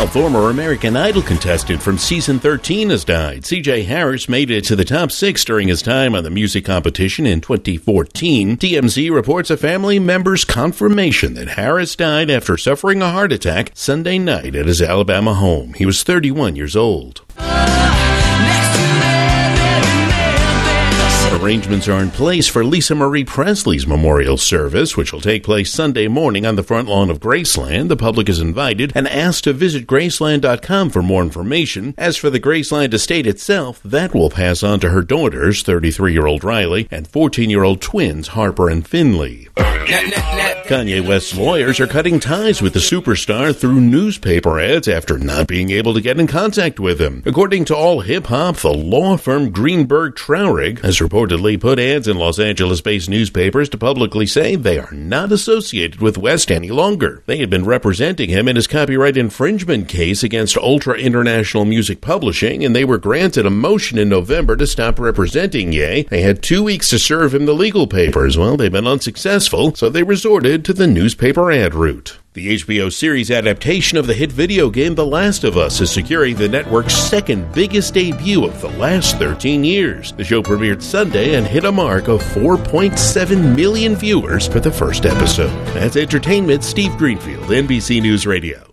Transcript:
A former American Idol contestant from season 13 has died. CJ Harris made it to the top six during his time on the music competition in 2014. TMZ reports a family member's confirmation that Harris died after suffering a heart attack Sunday night at his Alabama home. He was 31 years old. Arrangements are in place for Lisa Marie Presley's memorial service, which will take place Sunday morning on the front lawn of Graceland. The public is invited and asked to visit Graceland.com for more information. As for the Graceland estate itself, that will pass on to her daughters, 33 year old Riley and 14 year old twins Harper and Finley. Kanye West's lawyers are cutting ties with the superstar through newspaper ads after not being able to get in contact with him. According to All Hip Hop, the law firm Greenberg Traurig has reportedly put ads in Los Angeles based newspapers to publicly say they are not associated with West any longer. They had been representing him in his copyright infringement case against Ultra International Music Publishing, and they were granted a motion in November to stop representing Ye. They had two weeks to serve him the legal papers. Well, they've been unsuccessful, so they resorted to the newspaper ad route. The HBO series adaptation of the hit video game The Last of Us is securing the network's second biggest debut of the last 13 years. The show premiered Sunday and hit a mark of 4.7 million viewers for the first episode. That's Entertainment Steve Greenfield, NBC News Radio.